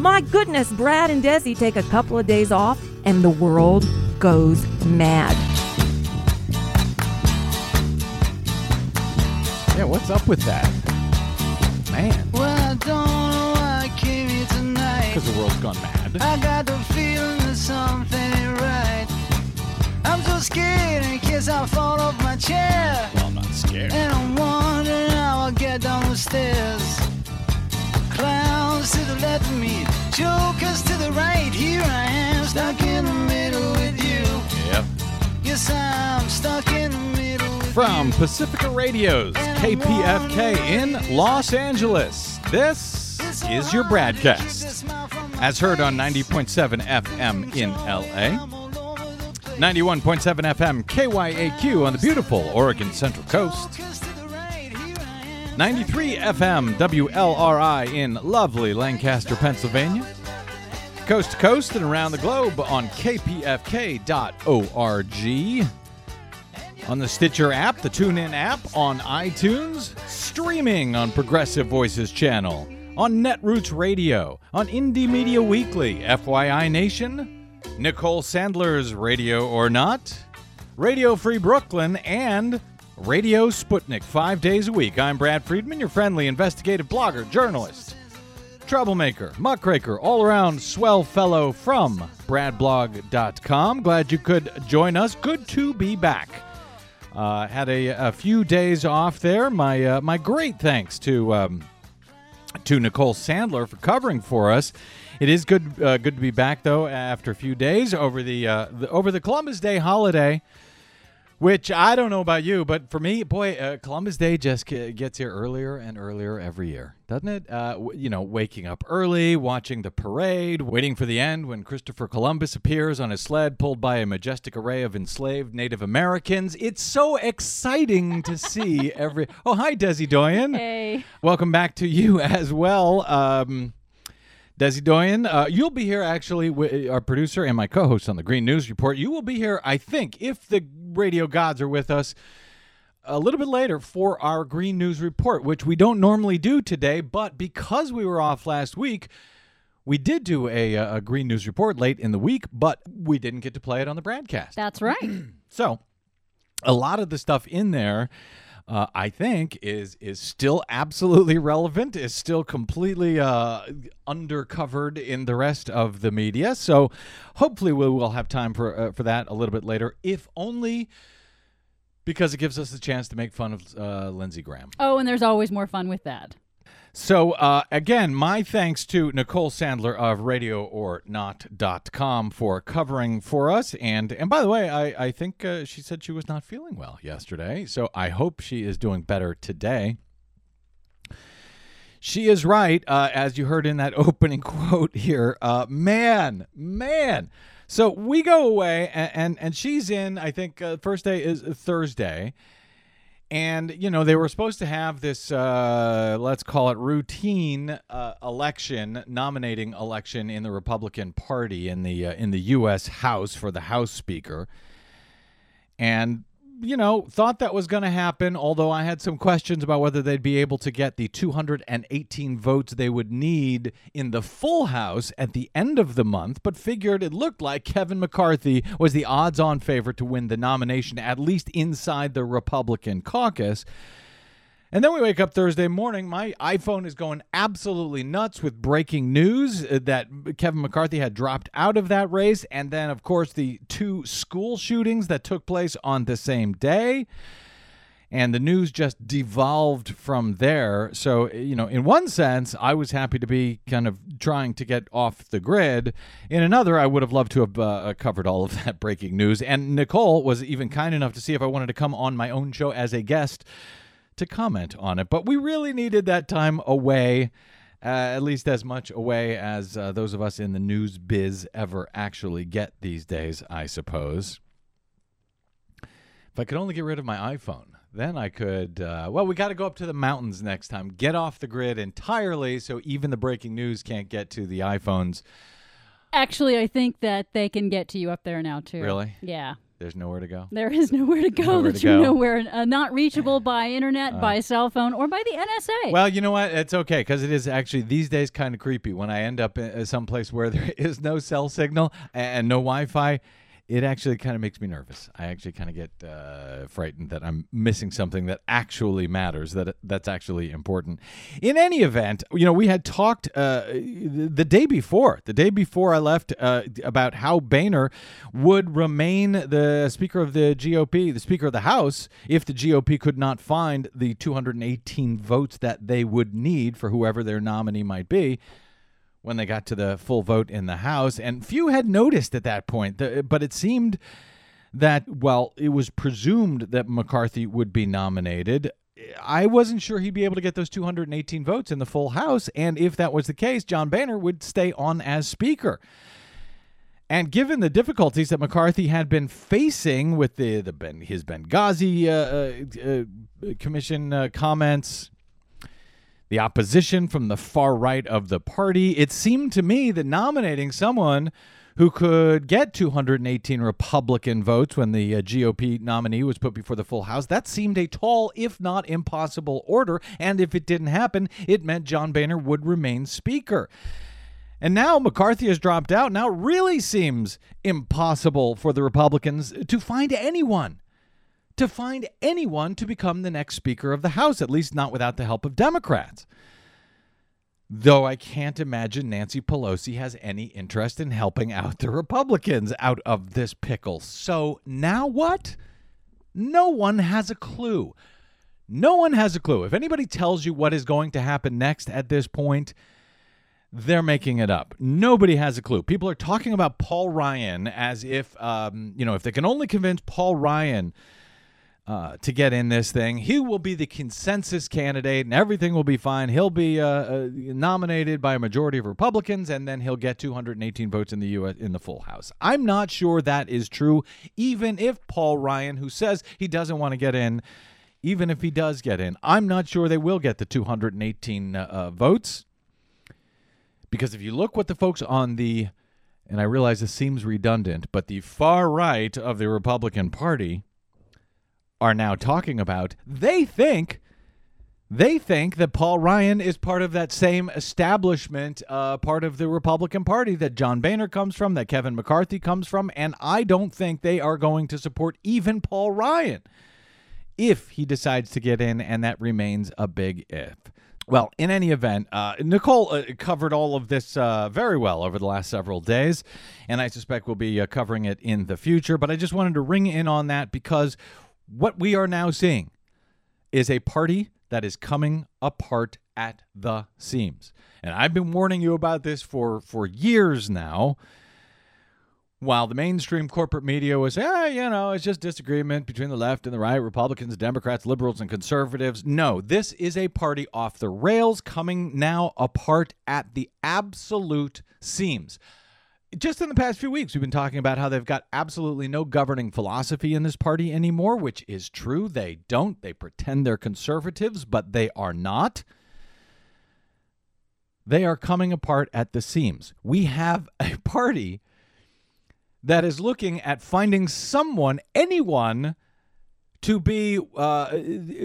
My goodness, Brad and Desi take a couple of days off and the world goes mad. Yeah, what's up with that? Man, Well, I don't know why I came here tonight. because the world's gone mad. I got the feeling that something ain't right. I'm so scared in case I fall off my chair. Well, I'm not scared. And I'm wondering how I'll get down the stairs. Clowns to the left of me, jokers to the right. Here I am, stuck in the middle with you. Yep. Yes, I'm stuck in the middle with From. Pacifica Radio's KPFK in Los Angeles, this is your BradCast. As heard on 90.7 FM in LA, 91.7 FM KYAQ on the beautiful Oregon Central Coast, 93 FM WLRI in lovely Lancaster, Pennsylvania, coast to coast and around the globe on kpfk.org on the Stitcher app, the TuneIn app, on iTunes, streaming on Progressive Voices channel, on Netroots Radio, on Indie Media Weekly, FYI Nation, Nicole Sandler's Radio or Not, Radio Free Brooklyn, and Radio Sputnik five days a week. I'm Brad Friedman, your friendly investigative blogger, journalist, troublemaker, muckraker, all around swell fellow from bradblog.com. Glad you could join us. Good to be back. Uh, had a, a few days off there. My uh, my great thanks to um, to Nicole Sandler for covering for us. It is good uh, good to be back though after a few days over the, uh, the over the Columbus Day holiday. Which I don't know about you, but for me, boy, uh, Columbus Day just gets here earlier and earlier every year, doesn't it? Uh, w- you know, waking up early, watching the parade, waiting for the end when Christopher Columbus appears on his sled pulled by a majestic array of enslaved Native Americans. It's so exciting to see every. Oh, hi, Desi Doyen. Hey. Welcome back to you as well. Um, Desi Doyen, uh, you'll be here actually, wi- our producer and my co host on the Green News Report. You will be here, I think, if the radio gods are with us, a little bit later for our Green News Report, which we don't normally do today, but because we were off last week, we did do a, uh, a Green News Report late in the week, but we didn't get to play it on the BradCast. That's right. So, a lot of the stuff in there, uh, I think, is is still absolutely relevant. Is still completely uh, undercovered in the rest of the media. So, hopefully, we will have time for uh, for that a little bit later, if only because it gives us a chance to make fun of uh, Lindsey Graham. oh, and there's always more fun with that. So, uh, again, my thanks to Nicole Sandler of RadioOrNot.com for covering for us. And and by the way, I, I think uh, she said she was not feeling well yesterday. So I hope she is doing better today. She is right, uh, as you heard in that opening quote here. Uh, man, man. So we go away, and, and, and she's in, I think, uh, first day is Thursday. And, you know, they were supposed to have this, uh, let's call it routine uh, election, nominating election in the Republican Party in the, uh, in the U.S. House for the House Speaker. And, you know, thought that was going to happen, although I had some questions about whether they'd be able to get the 218 votes they would need in the full House at the end of the month, but figured it looked like Kevin McCarthy was the odds on favorite to win the nomination, at least inside the Republican caucus. And then we wake up Thursday morning. My iPhone is going absolutely nuts with breaking news uh, that Kevin McCarthy had dropped out of that race. And then, of course, the two school shootings that took place on the same day. And the news just devolved from there. So, you know, in one sense, I was happy to be kind of trying to get off the grid. In another, I would have loved to have uh, covered all of that breaking news. And Nicole was even kind enough to see if I wanted to come on my own show as a guest to comment on it. But we really needed that time away, uh, at least as much away as uh, those of us in the news biz ever actually get these days, I suppose. If I could only get rid of my iPhone, then I could. Uh, well, we got to go up to the mountains next time, get off the grid entirely so even the breaking news can't get to the iPhones. Actually, I think that they can get to you up there now too. Really? Yeah. There's nowhere to go. There is nowhere to go Nowhere that to you go. know where uh, not reachable by internet, by cell phone, or by the NSA. Well, you know what? It's okay because it is actually these days kind of creepy when I end up in someplace where there is no cell signal and no Wi-Fi. It actually kind of makes me nervous. I actually kind of get uh, frightened that I'm missing something that actually matters, that that's actually important. In any event, you know, we had talked uh, the day before, the day before I left, uh, about how Boehner would remain the Speaker of the GOP, the Speaker of the House, if the GOP could not find the 218 votes that they would need for whoever their nominee might be when they got to the full vote in the House. And few had noticed at that point, but it seemed that, well, it was presumed that McCarthy would be nominated. I wasn't sure he'd be able to get those 218 votes in the full House. And if that was the case, John Boehner would stay on as Speaker. And given the difficulties that McCarthy had been facing with the, the ben, his Benghazi uh, uh, uh, commission uh, comments, the opposition from the far right of the party, it seemed to me that nominating someone who could get 218 Republican votes when the uh, GOP nominee was put before the full House, that seemed a tall, if not impossible, order. And if it didn't happen, it meant John Boehner would remain Speaker. And now McCarthy has dropped out. Now it really seems impossible for the Republicans to find anyone to find anyone to become the next Speaker of the House, at least not without the help of Democrats. Though I can't imagine Nancy Pelosi has any interest in helping out the Republicans out of this pickle. So now what? No one has a clue. No one has a clue. If anybody tells you what is going to happen next at this point, they're making it up. Nobody has a clue. People are talking about Paul Ryan as if, um, you know, if they can only convince Paul Ryan uh, to get in this thing. He will be the consensus candidate, and everything will be fine. He'll be uh, uh, nominated by a majority of Republicans, and then he'll get 218 votes in the U.S. in the full House. I'm not sure that is true, even if Paul Ryan, who says he doesn't want to get in, even if he does get in, I'm not sure they will get the 218 uh, uh, votes. Because if you look what the folks on the, and I realize this seems redundant, but the far right of the Republican Party are now talking about, they think they think that Paul Ryan is part of that same establishment, uh, part of the Republican Party that John Boehner comes from, that Kevin McCarthy comes from, and I don't think they are going to support even Paul Ryan if he decides to get in, and that remains a big if. Well, in any event, uh, Nicole uh, covered all of this uh, very well over the last several days, and I suspect we'll be uh, covering it in the future. But I just wanted to ring in on that because what we are now seeing is a party that is coming apart at the seams. And I've been warning you about this for, for years now. While the mainstream corporate media was, ah, you know, it's just disagreement between the left and the right, Republicans, Democrats, liberals, and conservatives. No, this is a party off the rails, coming now apart at the absolute seams just in the past few weeks, we've been talking about how they've got absolutely no governing philosophy in this party anymore, which is true. They don't. They pretend they're conservatives, but they are not. They are coming apart at the seams. We have a party that is looking at finding someone, anyone, to be uh,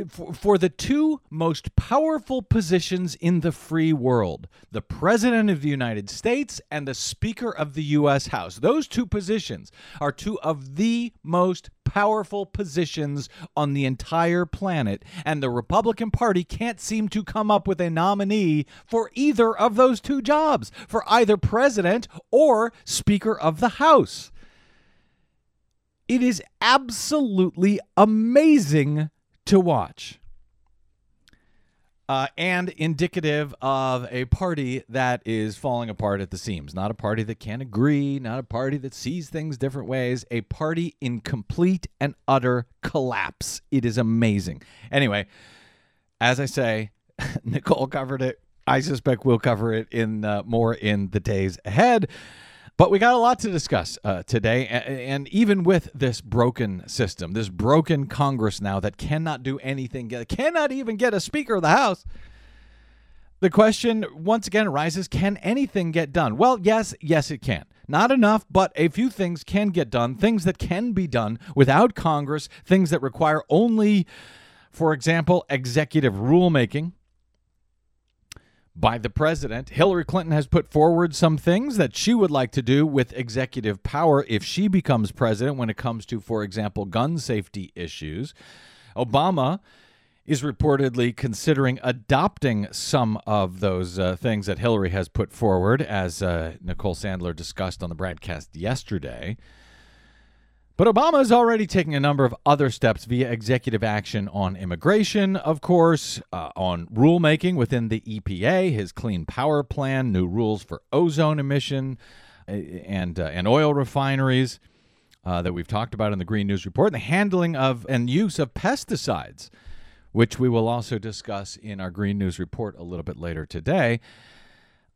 for, for the two most powerful positions in the free world the President of the United States and the Speaker of the U.S. House. Those two positions are two of the most powerful positions on the entire planet, and the Republican Party can't seem to come up with a nominee for either of those two jobs, for either President or Speaker of the House. It is absolutely amazing to watch. Uh, and indicative of a party that is falling apart at the seams. Not a party that can't agree, not a party that sees things different ways, a party in complete and utter collapse. It is amazing. Anyway, as I say, Nicole covered it. I suspect we'll cover it in uh, more in the days ahead. But we got a lot to discuss uh, today. And even with this broken system, this broken Congress now that cannot do anything, cannot even get a Speaker of the House, the question once again arises can anything get done? Well, yes, yes, it can. Not enough, but a few things can get done, things that can be done without Congress, things that require only, for example, executive rulemaking by the president. Hillary Clinton has put forward some things that she would like to do with executive power if she becomes president when it comes to, for example, gun safety issues. Obama is reportedly considering adopting some of those uh, things that Hillary has put forward, as uh, Nicole Sandler discussed on the BradCast yesterday. But Obama is already taking a number of other steps via executive action on immigration, of course, uh, on rulemaking within the EPA, his Clean Power Plan, new rules for ozone emission uh, and, uh, and oil refineries uh, that we've talked about in the Green News Report, and the handling of and use of pesticides which we will also discuss in our Green News report a little bit later today.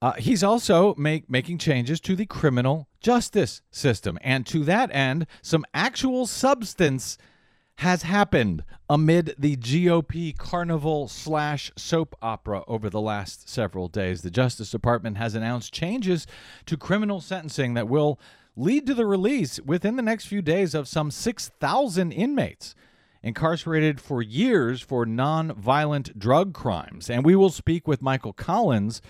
Uh, he's also make, making changes to the criminal justice system. And to that end, some actual substance has happened amid the GOP carnival slash soap opera over the last several days. The Justice Department has announced changes to criminal sentencing that will lead to the release within the next few days of some 6,000 inmates incarcerated for years for non-violent drug crimes. And we will speak with Michael Collins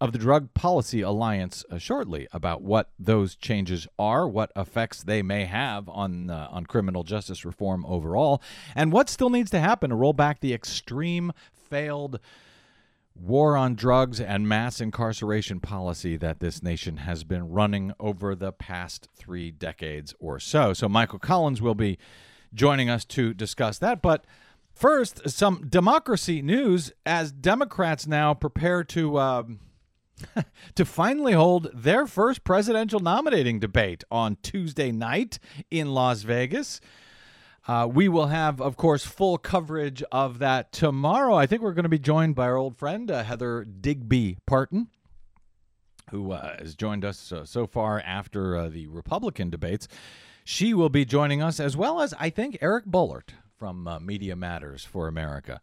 of the Drug Policy Alliance uh, shortly about what those changes are, what effects they may have on uh, on criminal justice reform overall, and what still needs to happen to roll back the extreme failed war on drugs and mass incarceration policy that this nation has been running over the past 3 decades or so. So Michael Collins will be joining us to discuss that. But first, some democracy news as Democrats now prepare to. Um, to finally hold their first presidential nominating debate on Tuesday night in Las Vegas. Uh, we will have, of course, full coverage of that tomorrow. I think we're going to be joined by our old friend, uh, Heather Digby Parton, who uh, has joined us uh, so far after uh, the Republican debates. She will be joining us, as well as, I think, Eric Boehlert from uh, Media Matters for America.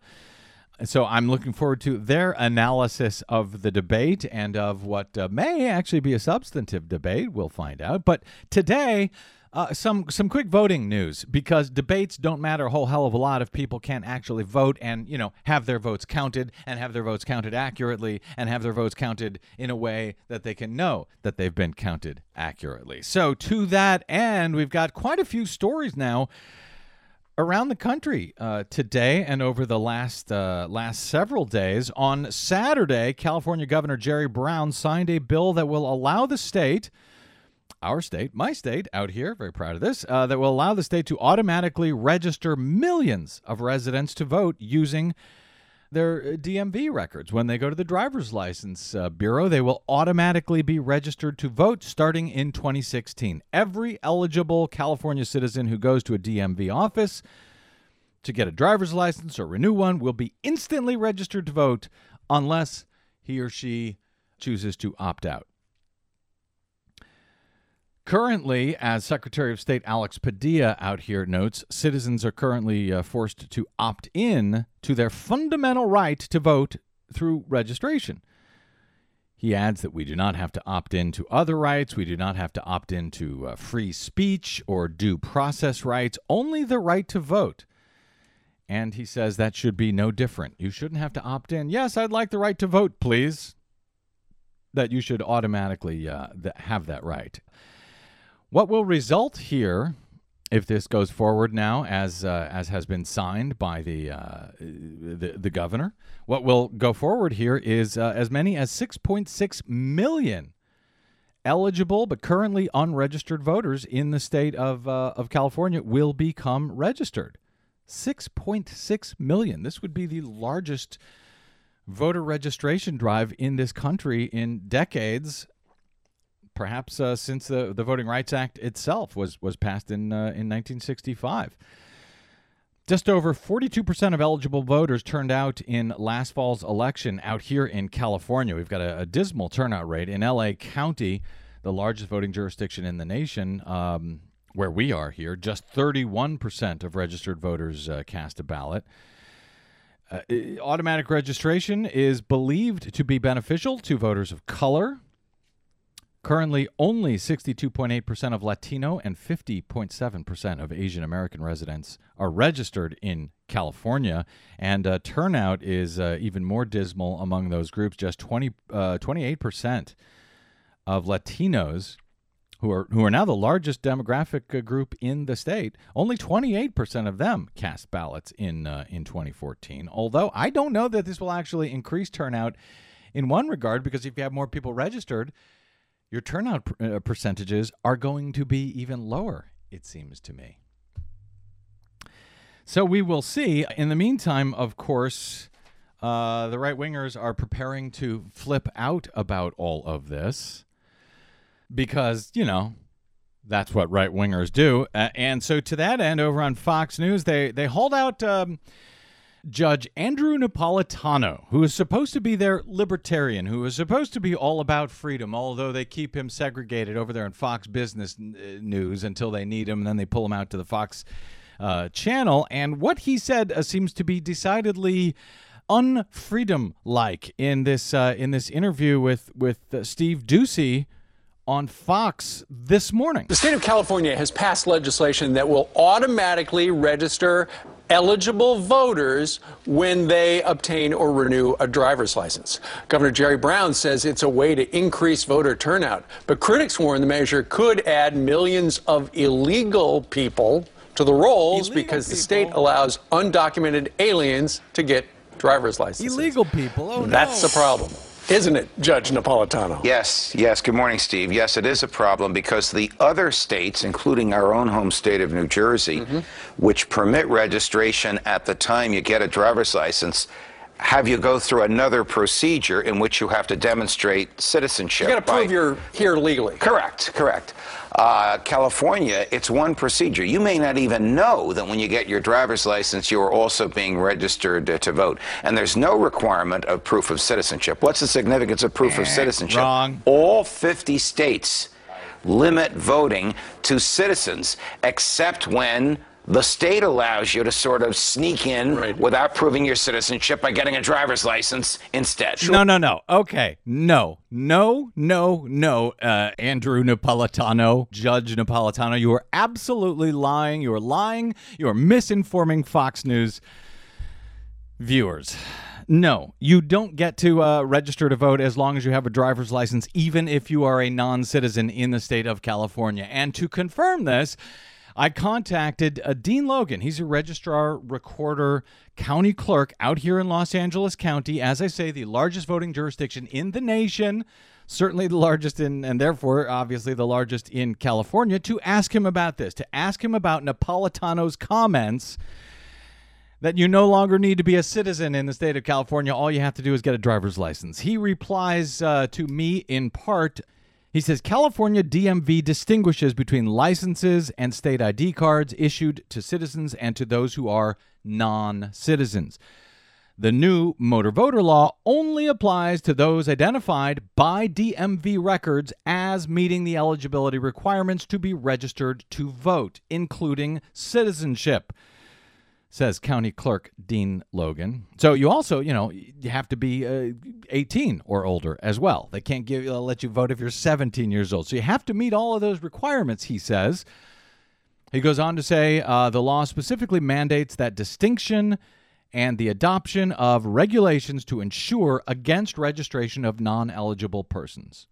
So I'm looking forward to their analysis of the debate and of what uh, may actually be a substantive debate. We'll find out. But today, uh, some some quick voting news because debates don't matter a whole hell of a lot if people can't actually vote and you know have their votes counted and have their votes counted accurately and have their votes counted in a way that they can know that they've been counted accurately. So to that end, we've got quite a few stories now around the country uh, today and over the last uh, last several days. On Saturday, California Governor Jerry Brown signed a bill that will allow the state our state, my state, out here, very proud of this, uh, that will allow the state to automatically register millions of residents to vote using their uh, DMV records. When they go to the driver's license uh, bureau, they will automatically be registered to vote starting in 2016. Every eligible California citizen who goes to a DMV office to get a driver's license or renew one will be instantly registered to vote unless he or she chooses to opt out. Currently, as Secretary of State Alex Padilla out here notes, citizens are currently uh, forced to opt in to their fundamental right to vote through registration. He adds that we do not have to opt in to other rights. We do not have to opt into uh, free speech or due process rights, only the right to vote. And he says that should be no different. You shouldn't have to opt in. Yes, I'd like the right to vote, please. That you should automatically uh, have that right. What will result here, if this goes forward now, as uh, as has been signed by the, uh, the the governor, what will go forward here is uh, as many as 6.6 million eligible but currently unregistered voters in the state of uh, of California will become registered. 6.6 million. This would be the largest voter registration drive in this country in decades perhaps uh, since the, the Voting Rights Act itself was, was passed in, uh, in 1965. Just over 42% of eligible voters turned out in last fall's election out here in California. We've got a, a dismal turnout rate. In LA County, the largest voting jurisdiction in the nation, um, where we are here, just 31% of registered voters uh, cast a ballot. Uh, automatic registration is believed to be beneficial to voters of color, Currently, only 62.8% of Latino and 50.7% of Asian American residents are registered in California, and uh, turnout is uh, even more dismal among those groups. Just 20, uh, 28% of Latinos, who are who are now the largest demographic uh, group in the state, only 28% of them cast ballots in uh, in 2014. Although I don't know that this will actually increase turnout in one regard, because if you have more people registered your turnout uh, percentages are going to be even lower, it seems to me. So we will see. In the meantime, of course, uh, the right wingers are preparing to flip out about all of this because, you know, that's what right wingers do. Uh, and so, to that end, over on Fox News, they, they hauled out. Um, Judge Andrew Napolitano, who is supposed to be their libertarian, who is supposed to be all about freedom, although they keep him segregated over there in Fox Business uh, News until they need him, and then they pull him out to the Fox uh, channel. And what he said uh, seems to be decidedly unfreedom like in this uh, in this interview with with uh, Steve Doocy on Fox this morning. The state of California has passed legislation that will automatically register eligible voters when they obtain or renew a driver's license. Governor Jerry Brown says it's a way to increase voter turnout, but critics warn the measure could add millions of illegal people to the rolls Illegal because the state allows undocumented aliens to get driver's licenses. Illegal people. Oh, That's no. the problem, isn't it, Judge Napolitano? Yes, yes. Good morning, Steve. Yes, it is a problem because the other states, including our own home state of New Jersey, mm-hmm. which permit registration at the time you get a driver's license, have you go through another procedure in which you have to demonstrate citizenship. You got to prove you're here legally. Correct, correct. Uh, California, it's one procedure. You may not even know that when you get your driver's license, you are also being registered uh, to vote. And there's no requirement of proof of citizenship. What's the significance of proof of citizenship? wrong. All 50 states limit voting to citizens, except when the state allows you to sort of sneak in Right. without proving your citizenship by getting a driver's license instead. No, no, no. Okay. No, no, no, no. Uh, Andrew Napolitano, Judge Napolitano, you are absolutely lying. You are lying. You are misinforming Fox News viewers. No, you don't get to uh, register to vote as long as you have a driver's license, even if you are a non citizen in the state of California. And to confirm this, I contacted uh, Dean Logan. He's a registrar, recorder, county clerk out here in Los Angeles County. As I say, the largest voting jurisdiction in the nation, certainly the largest in, and therefore, obviously, the largest in California, to ask him about this, to ask him about Napolitano's comments that you no longer need to be a citizen in the state of California. All you have to do is get a driver's license. He replies uh, to me in part. He says California DMV distinguishes between licenses and state ID cards issued to citizens and to those who are non citizens. The new motor voter law only applies to those identified by DMV records as meeting the eligibility requirements to be registered to vote, including citizenship says County Clerk Dean Logan. So you also, you know, you have to be uh, 18 or older as well. They can't give uh, let you vote if you're 17 years old. So you have to meet all of those requirements. He says. He goes on to say uh, the law specifically mandates that distinction and the adoption of regulations to ensure against registration of non-eligible persons.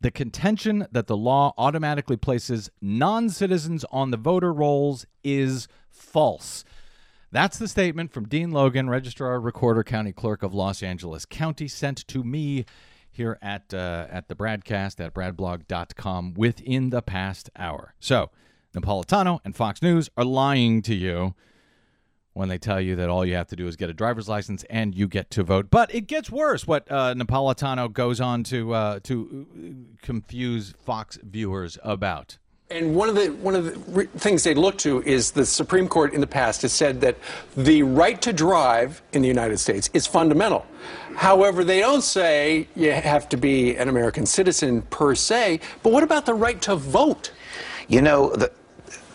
The contention that the law automatically places non citizens on the voter rolls is false. That's the statement from Dean Logan, Registrar, Recorder, County Clerk of Los Angeles County, sent to me here at uh, at the BradCast at bradblog.com within the past hour. So, Napolitano and Fox News are lying to you when they tell you that all you have to do is get a driver's license and you get to vote. But it gets worse. What uh, Napolitano goes on to uh, to confuse Fox viewers about. And one of the one of the things they look to is the Supreme Court in the past has said that the right to drive in the United States is fundamental. However, they don't say you have to be an American citizen per se. But what about the right to vote? You know, the,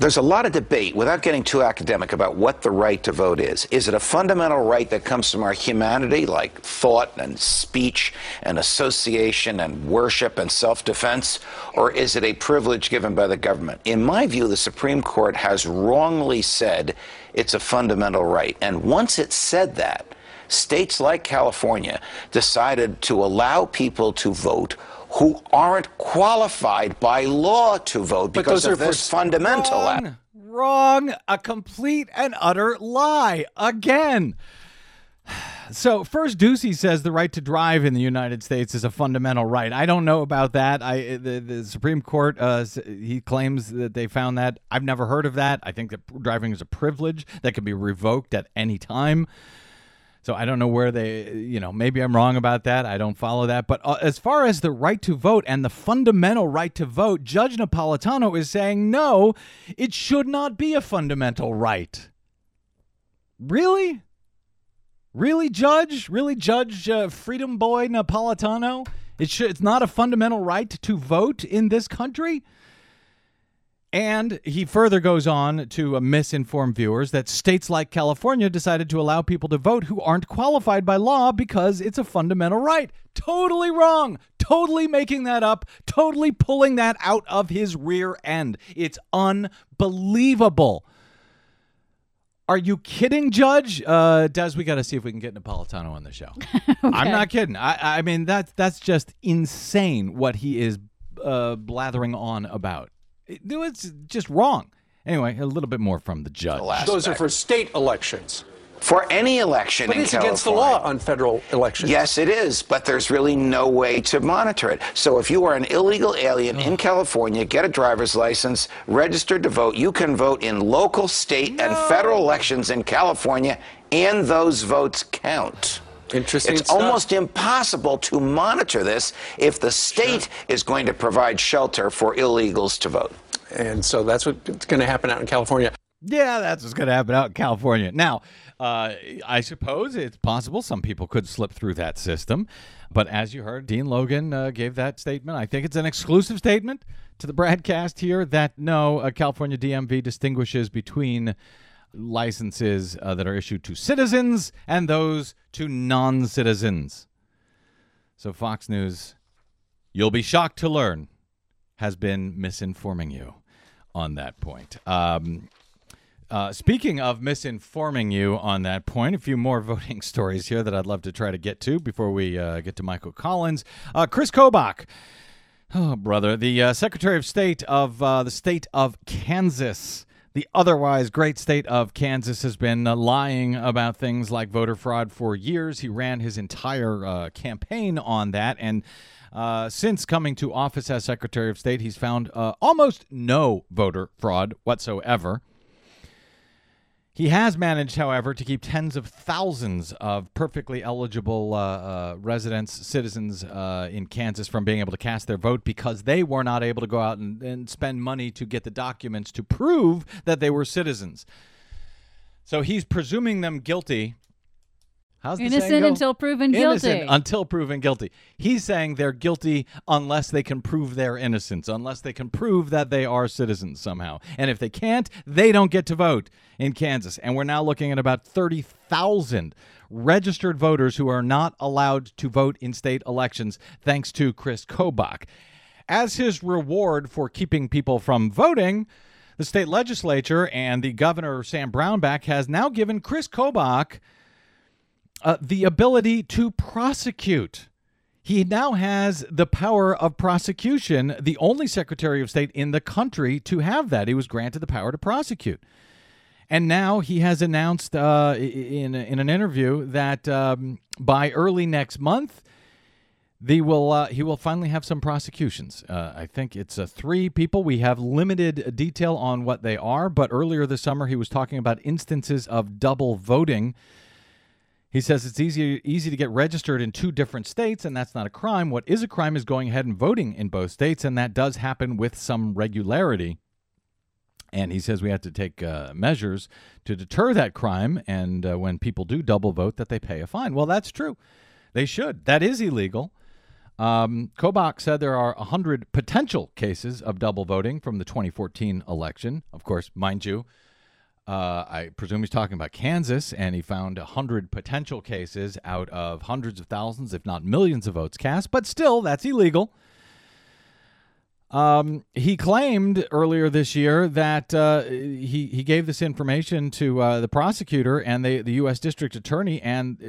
there's a lot of debate, without getting too academic, about what the right to vote is. Is it a fundamental right that comes from our humanity, like thought and speech and association and worship and self defense? Or is it a privilege given by the government? In my view, the Supreme Court has wrongly said it's a fundamental right. And once it said that, states like California decided to allow people to vote who aren't qualified by law to vote because of this fundamental. Wrong. Wrong. A complete and utter lie. Again. So first, Doocy says the right to drive in the United States is a fundamental right. I don't know about that. I the, the Supreme Court uh, he claims that they found that. I've never heard of that. I think that driving is a privilege that can be revoked at any time. So I don't know where they, you know, maybe I'm wrong about that. I don't follow that. But uh, as far as the right to vote and the fundamental right to vote, Judge Napolitano is saying no, it should not be a fundamental right. Really? Really, Judge? Really, Judge uh, Freedom Boy Napolitano? It it's not a fundamental right to vote in this country? And he further goes on to uh, misinform viewers that states like California decided to allow people to vote who aren't qualified by law because it's a fundamental right. Totally wrong. Totally making that up. Totally pulling that out of his rear end. It's unbelievable. Are you kidding, Judge? Uh, Des, we got to see if we can get Napolitano on the show. I'm not kidding. I, I mean, that's that's just insane what he is uh, blathering on about. It- it's just wrong. Anyway, a little bit more from the judge. Those are for state elections. For any election But in it's against the law on federal elections. Yes, it is, but there's really no way to monitor it. So if you are an illegal alien in California, get a driver's license, registered to vote, you can vote in local, state, and federal elections in California, and those votes count. Interesting It's stuff. almost impossible to monitor this if the state is going to provide shelter for illegals to vote. And so that's what's going to happen out in California. Yeah, that's what's going to happen out in California. Now, uh, I suppose it's possible some people could slip through that system. But as you heard, Dean Logan uh, gave that statement. I think it's an exclusive statement to the BradCast here that no, California DMV distinguishes between licenses uh, that are issued to citizens and those to non citizens. So, Fox News, you'll be shocked to learn, has been misinforming you on that point. Um, uh, speaking of misinforming you on that point, a few more voting stories here that I'd love to try to get to before we uh, get to Michael Collins. Uh, Chris Kobach, oh brother, the uh, Secretary of State of uh, the state of Kansas. The otherwise great state of Kansas has been uh, lying about things like voter fraud for years. He ran his entire uh, campaign on that, and uh, since coming to office as Secretary of State, he's found uh, almost no voter fraud whatsoever. He has managed, however, to keep tens of thousands of perfectly eligible uh, uh, residents, citizens uh, in Kansas from being able to cast their vote because they were not able to go out and, and spend money to get the documents to prove that they were citizens. So he's presuming them guilty. How's Innocent until proven Innocent guilty. until proven guilty. He's saying they're guilty unless they can prove their innocence, unless they can prove that they are citizens somehow. And if they can't, they don't get to vote in Kansas. And we're now looking at about 30,000 registered voters who are not allowed to vote in state elections thanks to Chris Kobach. As his reward for keeping people from voting, the state legislature and the governor Sam Brownback has now given Chris Kobach uh, the ability to prosecute. He now has the power of prosecution, the only Secretary of State in the country to have that. He was granted the power to prosecute. And now he has announced uh, in, in an interview that um, by early next month, the will uh, he will finally have some prosecutions. Uh, I think it's uh, three people. We have limited detail on what they are, but earlier this summer he was talking about instances of double voting. He says it's easy easy to get registered in two different states, and that's not a crime. What is a crime is going ahead and voting in both states, and that does happen with some regularity. And he says we have to take uh, measures to deter that crime, and uh, when people do double vote, that they pay a fine. Well, that's true. They should. That is illegal. Um, Kobach said there are 100 potential cases of double voting from the 2014 election. Of course, mind you, uh, I presume he's talking about Kansas, and he found 100 potential cases out of hundreds of thousands, if not millions of votes cast. But still, that's illegal. Um, he claimed earlier this year that uh, he he gave this information to uh, the prosecutor and the the U.S. District Attorney, and uh,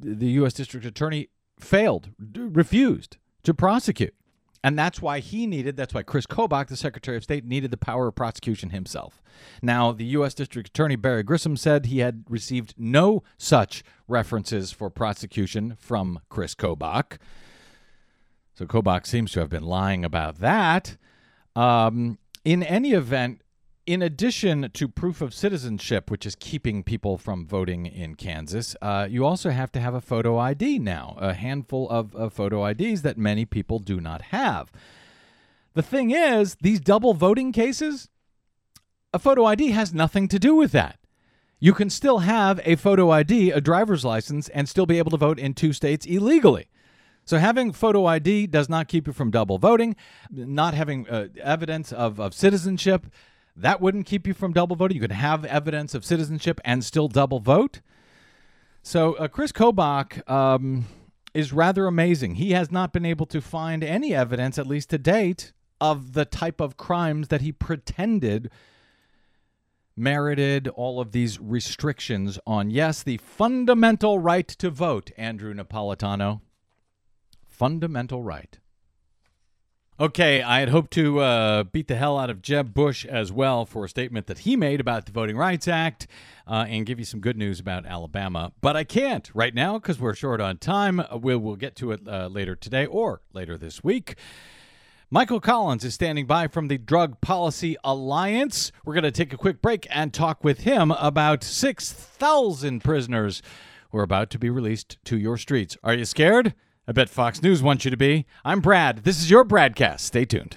the U.S. District Attorney failed, refused to prosecute, and that's why he needed. That's why Chris Kobach, the Secretary of State, needed the power of prosecution himself. Now, the U.S. District Attorney Barry Grissom said he had received no such references for prosecution from Chris Kobach. So Kobach seems to have been lying about that. Um, in any event, in addition to proof of citizenship, which is keeping people from voting in Kansas, uh, you also have to have a photo ID now, a handful of, of photo IDs that many people do not have. The thing is, these double voting cases, a photo ID has nothing to do with that. You can still have a photo ID, a driver's license, and still be able to vote in two states illegally. So having photo ID does not keep you from double voting. Not having uh, evidence of, of citizenship, that wouldn't keep you from double voting. You could have evidence of citizenship and still double vote. So uh, Chris Kobach um, is rather amazing. He has not been able to find any evidence, at least to date, of the type of crimes that he pretended merited all of these restrictions on, yes, the fundamental right to vote, Andrew Napolitano fundamental right. Okay, I had hoped to uh, beat the hell out of Jeb Bush as well for a statement that he made about the Voting Rights Act uh, and give you some good news about Alabama. But I can't right now because we're short on time. We'll, we'll get to it uh, later today or later this week. Michael Collins is standing by from the Drug Policy Alliance. We're going to take a quick break and talk with him about 6,000 prisoners who are about to be released to your streets. Are you scared? I bet Fox News wants you to be. I'm Brad. This is your Bradcast. Stay tuned.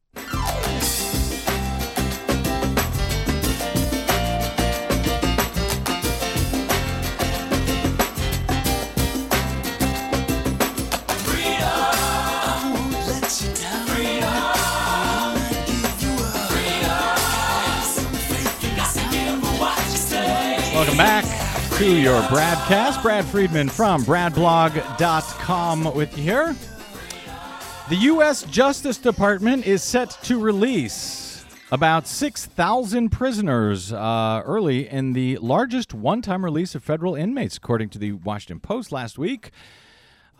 Back to your BradCast. Brad Friedman from bradblog.com with you here. The U.S. Justice Department is set to release about 6,000 prisoners uh, early in the largest one time release of federal inmates, according to the Washington Post last week.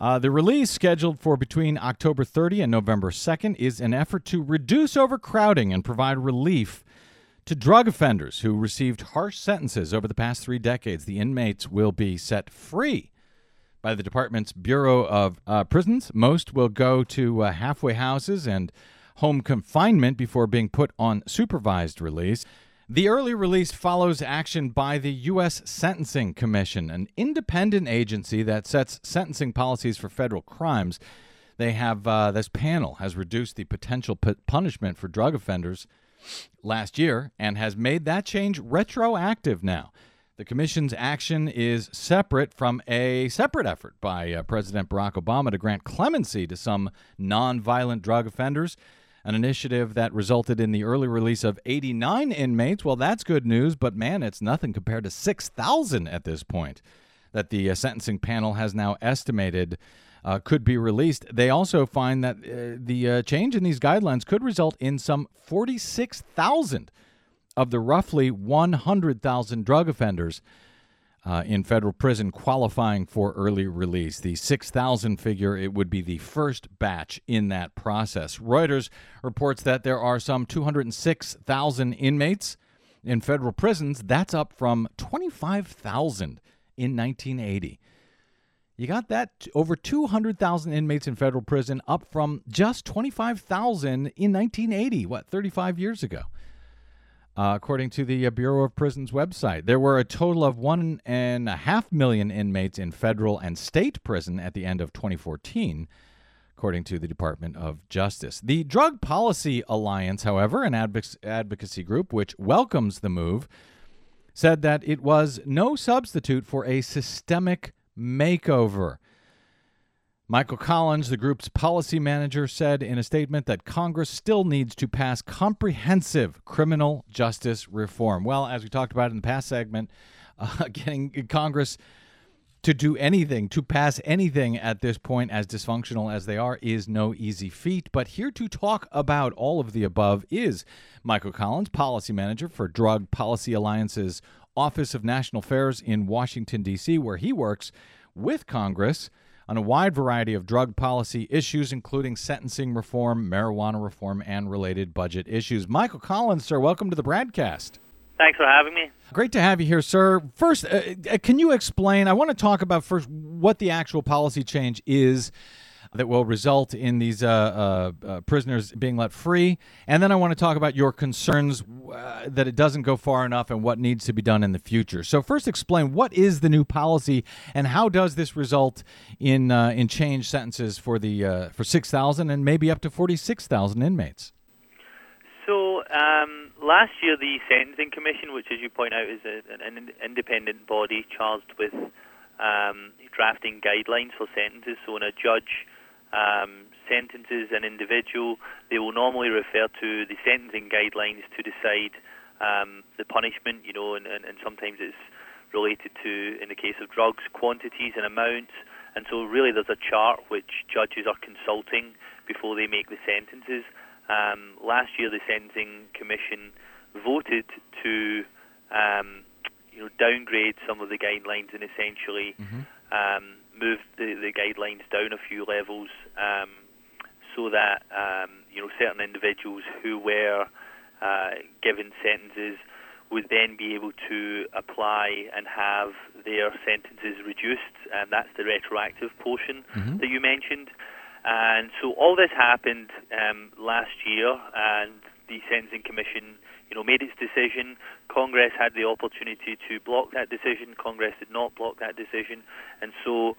Uh, the release, scheduled for between October 30 and November 2nd, is an effort to reduce overcrowding and provide relief to drug offenders who received harsh sentences over the past three decades. The inmates will be set free by the department's Bureau of uh, Prisons. Most will go to uh, halfway houses and home confinement before being put on supervised release. The early release follows action by the U.S. Sentencing Commission, an independent agency that sets sentencing policies for federal crimes. They have uh, this panel has reduced the potential pu- punishment for drug offenders last year and has made that change retroactive now. The commission's action is separate from a separate effort by uh, President Barack Obama to grant clemency to some nonviolent drug offenders, an initiative that resulted in the early release of 89 inmates. Well, that's good news, but man, it's nothing compared to 6,000 at this point that the uh, sentencing panel has now estimated uh, could be released. They also find that uh, the uh, change in these guidelines could result in some 46,000 of the roughly 100,000 drug offenders uh, in federal prison qualifying for early release. The 6,000 figure, it would be the first batch in that process. Reuters reports that there are some 206,000 inmates in federal prisons. That's up from 25,000 in 1980. You got that over 200,000 inmates in federal prison, up from just 25,000 in 1980, what, 35 years ago. Uh, according to the uh, Bureau of Prisons website, there were a total of one and a half million inmates in federal and state prison at the end of 2014, according to the Department of Justice. The Drug Policy Alliance, however, an advoc- advocacy group which welcomes the move, said that it was no substitute for a systemic makeover. Michael Collins, the group's policy manager, said in a statement that Congress still needs to pass comprehensive criminal justice reform. Well, as we talked about in the past segment, uh, getting Congress to do anything, to pass anything at this point, as dysfunctional as they are, is no easy feat. But here to talk about all of the above is Michael Collins, policy manager for Drug Policy Alliance's Office of National Affairs in Washington, D.C., where he works with Congress on a wide variety of drug policy issues, including sentencing reform, marijuana reform, and related budget issues. Michael Collins, sir, welcome to the broadcast. Thanks for having me. Great to have you here, sir. First, uh, uh, can you explain? I want to talk about first what the actual policy change is that will result in these uh, uh, uh, prisoners being let free. And then I want to talk about your concerns uh, that it doesn't go far enough and what needs to be done in the future. So first, explain what is the new policy and how does this result in uh, in change sentences for the for six thousand and maybe up to forty six thousand inmates. So, um, last year, the Sentencing Commission, which, as you point out, is a, an independent body charged with um, drafting guidelines for sentences. So, when a judge um, sentences an individual, they will normally refer to the sentencing guidelines to decide um, the punishment, you know, and, and, and sometimes it's related to, in the case of drugs, quantities and amounts. And so, really, there's a chart which judges are consulting before they make the sentences. Um, last year, the Sentencing Commission voted to um, you know, downgrade some of the guidelines and essentially mm-hmm. um, move the, the guidelines down a few levels um, so that um, you know certain individuals who were uh, given sentences would then be able to apply and have their sentences reduced, and that's the retroactive portion mm-hmm. that you mentioned. And so all this happened um, last year, and the Sentencing Commission, you know, made its decision. Congress had the opportunity to block that decision. Congress did not block that decision, and so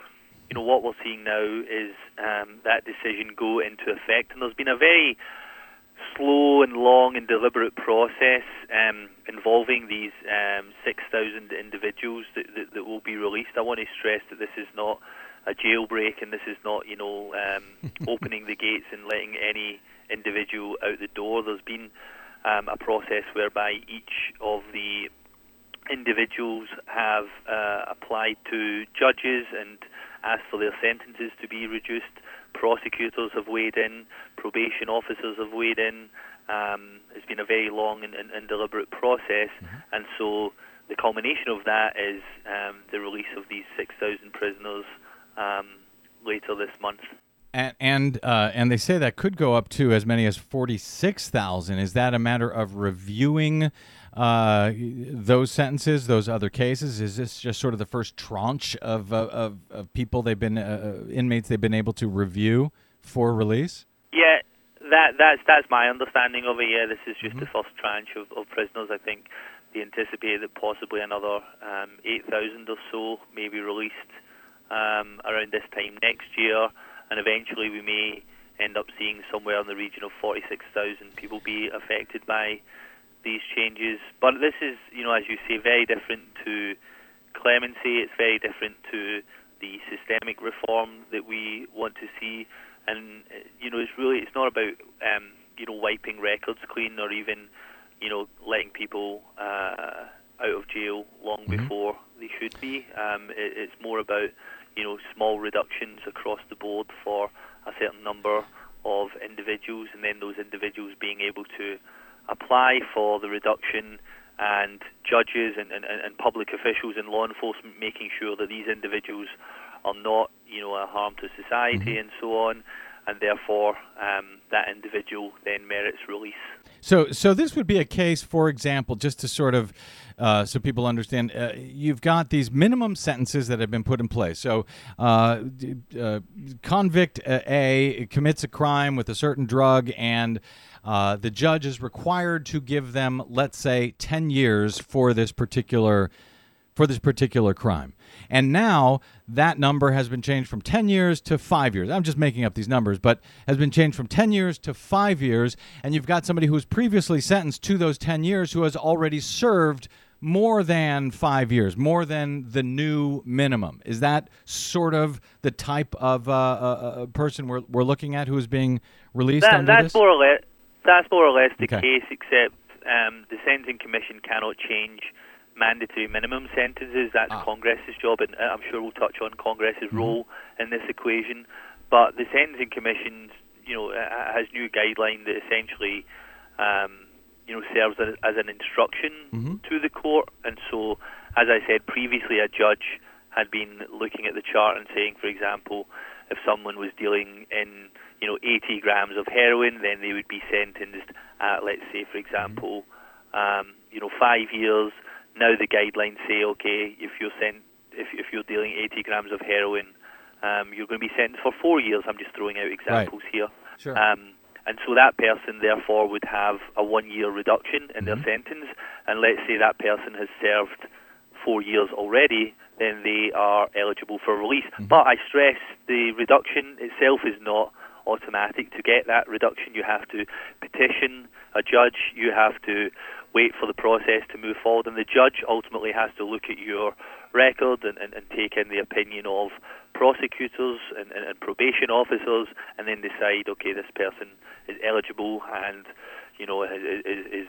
you know, what we're seeing now is um, that decision go into effect. And there's been a very slow and long and deliberate process um, involving these um, 6,000 individuals that, that, that, will be released. I want to stress that this is not a jailbreak and this is not, you know, um, opening the gates and letting any individual out the door. There's been um, a process whereby each of the individuals have uh, applied to judges and asked for their sentences to be reduced. Prosecutors have weighed in, probation officers have weighed in. Um, it's been a very long and, and, and deliberate process, mm-hmm. and so the culmination of that is um, the release of these 6,000 prisoners um, later this month. And and, uh, and they say that could go up to as many as forty six thousand. Is that a matter of reviewing uh, those sentences, those other cases? Is this just sort of the first tranche of, uh, of, of people they've been, uh, uh, inmates they've been able to review for release? Yeah, that, that's, that's my understanding of it. Yeah, this is just mm-hmm. the first tranche of, of prisoners. I think they anticipate that possibly another um, 8,000 or so may be released um, around this time next year, and eventually we may end up seeing somewhere in the region of 46,000 people be affected by these changes. But this is, you know, as you say, very different to clemency. It's very different to the systemic reform that we want to see. And you know, it's really it's not about um, you know wiping records clean or even you know letting people uh, out of jail long mm-hmm. before they should be. Um, it, it's more about you know small reductions across the board for a certain number of individuals, and then those individuals being able to apply for the reduction and judges and, and, and public officials and law enforcement making sure that these individuals are not, you know, a harm to society mm-hmm. and so on. and therefore um, that individual then merits release. So, so this would be a case, for example, just to sort of, uh, so people understand, uh, you've got these minimum sentences that have been put in place. So, uh, uh, convict uh, A commits a crime with a certain drug, and uh, the judge is required to give them, let's say, ten years for this particular for this particular crime. And now that number has been changed from 10 years to 5 years. I'm just making up these numbers, but has been changed from 10 years to 5 years and you've got somebody who was previously sentenced to those 10 years who has already served more than 5 years, more than the new minimum. Is that sort of the type of uh, uh, uh, person we're, we're looking at who is being released That, under that's this? more or less that's more or less the Okay. case, except um, the sentencing commission cannot change mandatory minimum sentences. That's Ah. Congress's job, and uh, I'm sure we'll touch on Congress's Mm-hmm. role in this equation. But the sentencing commission, you know, has new guideline that essentially, um, you know, serves as, as an instruction Mm-hmm. to the court. And so, as I said previously, a judge had been looking at the chart and saying, for example, if someone was dealing in, you know, 80 grams of heroin, then they would be sentenced at, let's say, for example, um, you know, five years. Now the guidelines say, okay, if you're sent, if, if you're dealing 80 grams of heroin, um, you're going to be sentenced for four years. I'm just throwing out examples here. Sure. Um, and so that person, therefore, would have a one-year reduction in their sentence. And let's say that person has served four years already, then they are eligible for release. But I stress the reduction itself is not automatic. To get that reduction, you have to petition a judge. You have to wait for the process to move forward, and the judge ultimately has to look at your record and, and, and take in the opinion of prosecutors and, and, and probation officers, and then decide, okay, this person is eligible and you know is, is,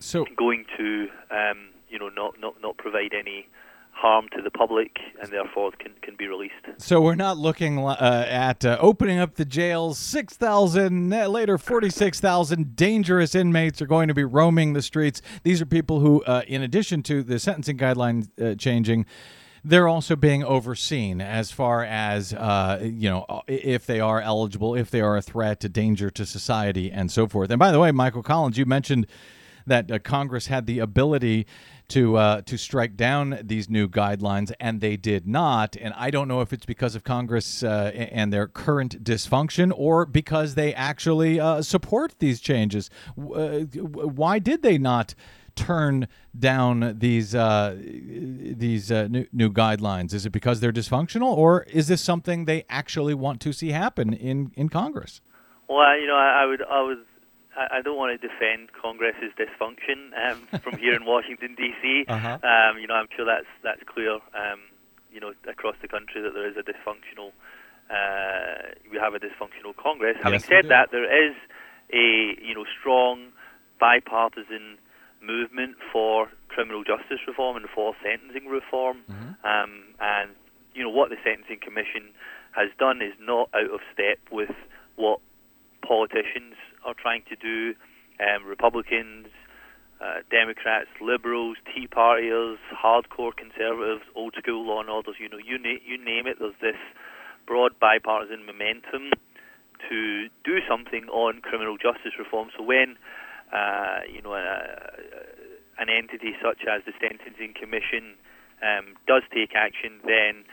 so, going to um, you know not, not not provide any harm to the public and therefore can can be released. So we're not looking uh, at uh, opening up the jails. Six thousand uh, later, forty-six thousand dangerous inmates are going to be roaming the streets. These are people who, uh, in addition to the sentencing guidelines uh, changing, they're also being overseen as far as uh, you know if they are eligible, if they are a threat, a danger to society, and so forth. And by the way, Michael Collins, you mentioned that uh, Congress had the ability to uh, to strike down these new guidelines, and they did not. And I don't know if it's because of Congress uh, and their current dysfunction, or because they actually uh, support these changes. Uh, why did they not? Turn down these uh, these uh, new, new guidelines. Is it because they're dysfunctional, or is this something they actually want to see happen in, in Congress? Well, you know, I, I would, I would, I I don't want to defend Congress's dysfunction um, from here in Washington D.C. Uh-huh. Um, you know, I'm sure that's that's clear. Um, you know, across the country that there is a dysfunctional, uh, we have a dysfunctional Congress. Having Yes, said that, there is a you know strong bipartisan movement for criminal justice reform and for sentencing reform. Mm-hmm. Um, and you know what the sentencing commission has done is not out of step with what politicians are trying to do. Um, Republicans, uh, Democrats, liberals, Tea Partiers, hardcore conservatives, old school law and orders. You know, you na- you name it. There's this broad bipartisan momentum to do something on criminal justice reform. So when uh, you know uh, an entity such as the Sentencing Commission um, does take action, then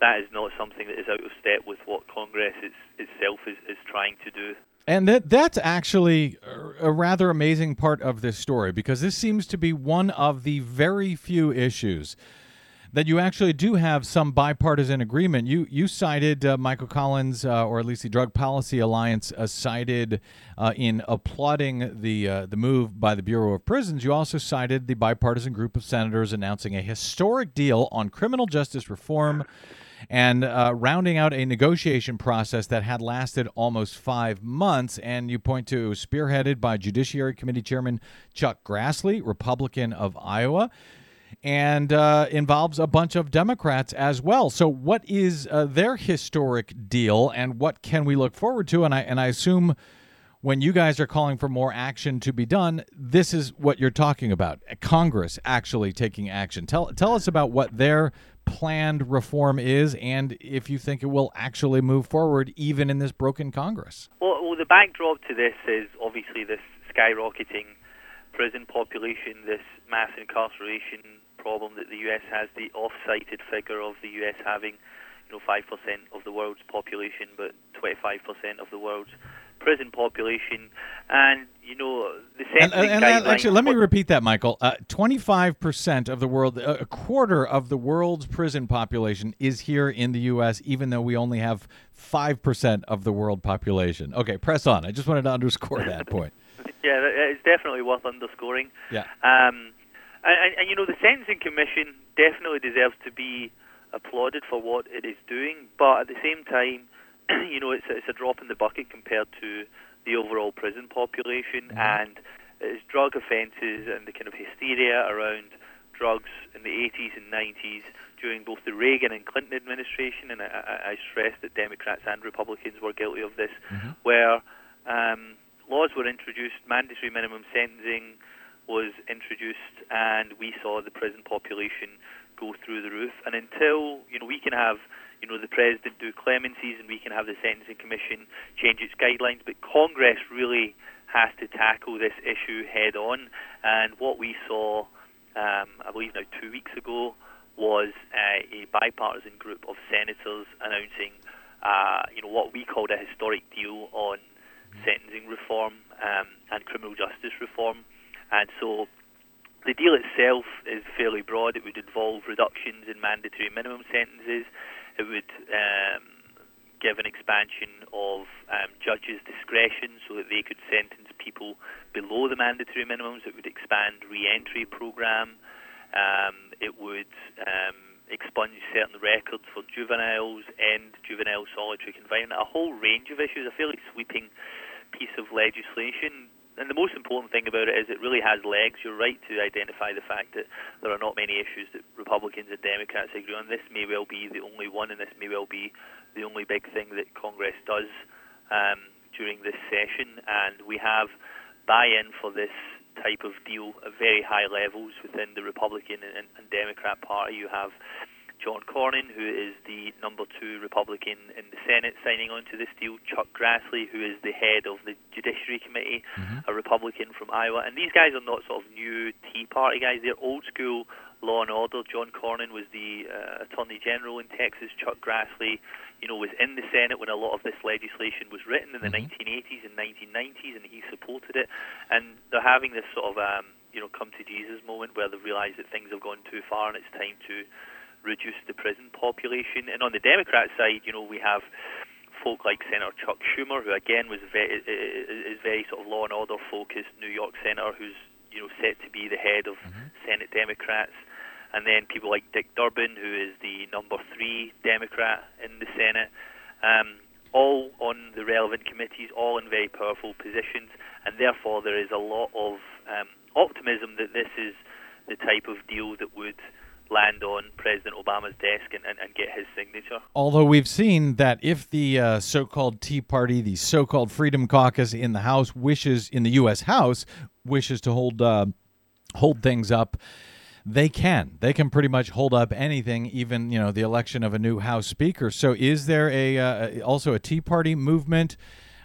that is not something that is out of step with what Congress is, itself is, is trying to do. And that that's actually a rather amazing part of this story because this seems to be one of the very few issues that you actually do have some bipartisan agreement. You you cited uh, Michael Collins, uh, or at least the Drug Policy Alliance, uh, cited uh, in applauding the uh, the move by the Bureau of Prisons. You also cited the bipartisan group of senators announcing a historic deal on criminal justice reform and uh, rounding out a negotiation process that had lasted almost five months. And you point to spearheaded by Judiciary Committee Chairman Chuck Grassley, Republican of Iowa, and uh, involves a bunch of Democrats as well. So, what is uh, their historic deal, and what can we look forward to? And I and I assume. When you guys are calling for more action to be done, this is what you're talking about. Congress actually taking action. Tell tell us about what their planned reform is, and if you think it will actually move forward, even in this broken Congress. Well, well the backdrop to this is obviously this skyrocketing prison population, this mass incarceration problem that the U.S. has, the off-cited figure of the U.S. having, you know, five percent of the world's population, but 25 percent of the world's prison population, and you know the And, sentencing and, and actually, let me repeat that, Michael. Uh, Twenty-five percent of the world, uh, a quarter of the world's prison population is here in the U.S., even though we only have five percent of the world population. Okay, press on. I just wanted to underscore that point. Yeah, it's definitely worth underscoring. Yeah. Um, and, and you know, the Sentencing Commission definitely deserves to be applauded for what it is doing, but at the same time, you know, it's a, it's a drop in the bucket compared to the overall prison population, and it's drug offences and the kind of hysteria around drugs in the 80s and 90s during both the Reagan and Clinton administration, and I, I, stress that Democrats and Republicans were guilty of this, where um, laws were introduced, mandatory minimum sentencing was introduced, and we saw the prison population go through the roof. And until you know we can have you know the president do clemencies, and we can have the sentencing commission change its guidelines, but Congress really has to tackle this issue head on. And what we saw, um, I believe now two weeks ago, was uh, a bipartisan group of senators announcing, uh, you know, what we called a historic deal on sentencing reform um, and criminal justice reform. And so the deal itself is fairly broad. It would involve reductions in mandatory minimum sentences. It would um, give an expansion of um, judges' discretion so that they could sentence people below the mandatory minimums. It would expand re-entry program. Um, it would um, expunge certain records for juveniles, end juvenile solitary confinement, a whole range of issues, a fairly sweeping piece of legislation. And the most important thing about it is it really has legs. You're right to identify the fact that there are not many issues that Republicans and Democrats agree on. This may well be the only one, and this may well be the only big thing that Congress does um, during this session. And we have buy-in for this type of deal at very high levels within the Republican and, and Democrat Party. You have John Cornyn, who is the number two Republican in the Senate, signing on to this deal. Chuck Grassley, who is the head of the Judiciary Committee, a Republican from Iowa. And these guys are not sort of new Tea Party guys. They're old school law and order. John Cornyn was the uh, Attorney General in Texas. Chuck Grassley, you know, was in the Senate when a lot of this legislation was written in the 1980s and 1990s, and he supported it. And they're having this sort of, um, you know, come to Jesus moment where they realise that things have gone too far and it's time to reduce the prison population. And on the Democrat side, you know, we have folk like Senator Chuck Schumer, who again was very, is very sort of law and order focused New York senator, who's you know set to be the head of Senate Democrats. And then people like Dick Durbin, who is the number three Democrat in the Senate, um, all on the relevant committees, all in very powerful positions, and therefore there is a lot of um, optimism that this is the type of deal that would land on President Obama's desk and, and, and get his signature. Although we've seen that if the uh, so-called Tea Party, the so-called Freedom Caucus in the House wishes in the U.S. House wishes to hold uh, hold things up, they can. They can pretty much hold up anything, even you know the election of a new House Speaker. So, is there a uh, also a Tea Party movement?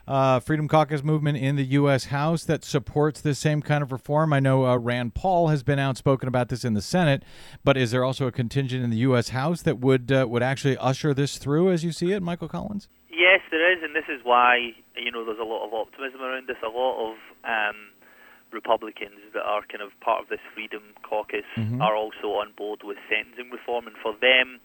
Uh, Freedom Caucus movement in the U.S. House that supports this same kind of reform. I know uh, Rand Paul has been outspoken about this in the Senate, but is there also a contingent in the U.S. House that would uh, would actually usher this through, as you see it, Michael Collins? Yes, there is, and this is why you know there's a lot of optimism around this. A lot of um, Republicans that are kind of part of this Freedom Caucus are also on board with sentencing reform, and for them,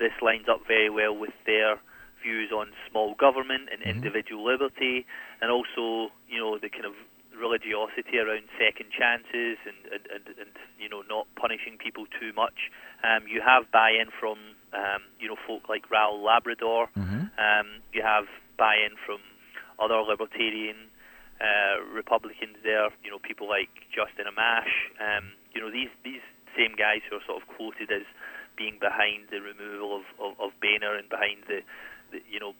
this lines up very well with their views on small government and individual liberty, and also you know the kind of religiosity around second chances and, and, and, and you know not punishing people too much. Um, you have buy-in from um, you know folk like Raul Labrador. Um, you have buy-in from other libertarian uh, Republicans there. You know people like Justin Amash. Um, you know these these same guys who are sort of quoted as being behind the removal of, of, of Boehner and behind the you know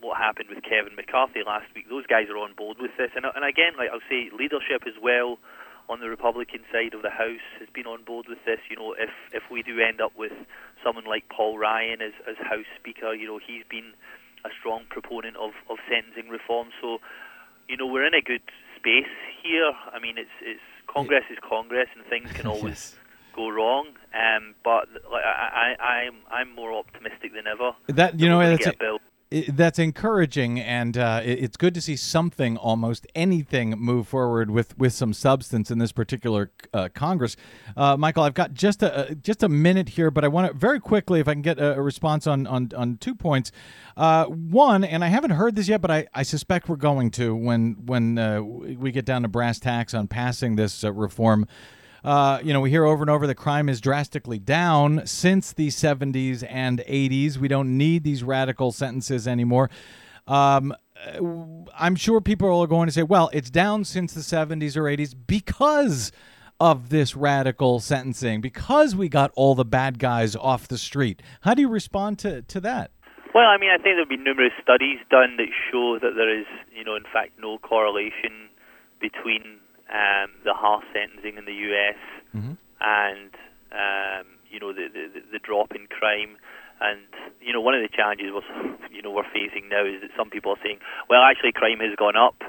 what happened with Kevin McCarthy last week. Those guys are on board with this, and and again, like I'll say, leadership as well on the Republican side of the House has been on board with this. You know, if if we do end up with someone like Paul Ryan as as House Speaker, you know, he's been a strong proponent of of sentencing reform. So, you know, we're in a good space here. I mean, it's it's Congress is Congress, and things can always. Yes. Go wrong, um, but like, I, I, I'm I'm more optimistic than ever. That you know that's get a bill. That's encouraging, and uh, it- it's good to see something, almost anything, move forward with, with some substance in this particular uh, Congress. Uh, Michael, I've got just a a- just a minute here, but I want to very quickly, if I can get a, response on on, on two points. Uh, one, and I haven't heard this yet, but I, I suspect we're going to when when uh, we get down to brass tacks on passing this uh, reform. Uh, you know, we hear over and over that crime is drastically down since the 70s and 80s. We don't need these radical sentences anymore. Um, uh, I'm sure people are going to say, well, it's down since the 70s or 80s because of this radical sentencing, because we got all the bad guys off the street. How do you respond to, to that? Well, I mean, I think there have been numerous studies done that show that there is, you know, in fact, no correlation between um, the harsh sentencing in the U.S. and, um, you know, the, the the drop in crime. And you know, one of the challenges we're, you know, we're facing now is that some people are saying, well, actually, crime has gone up,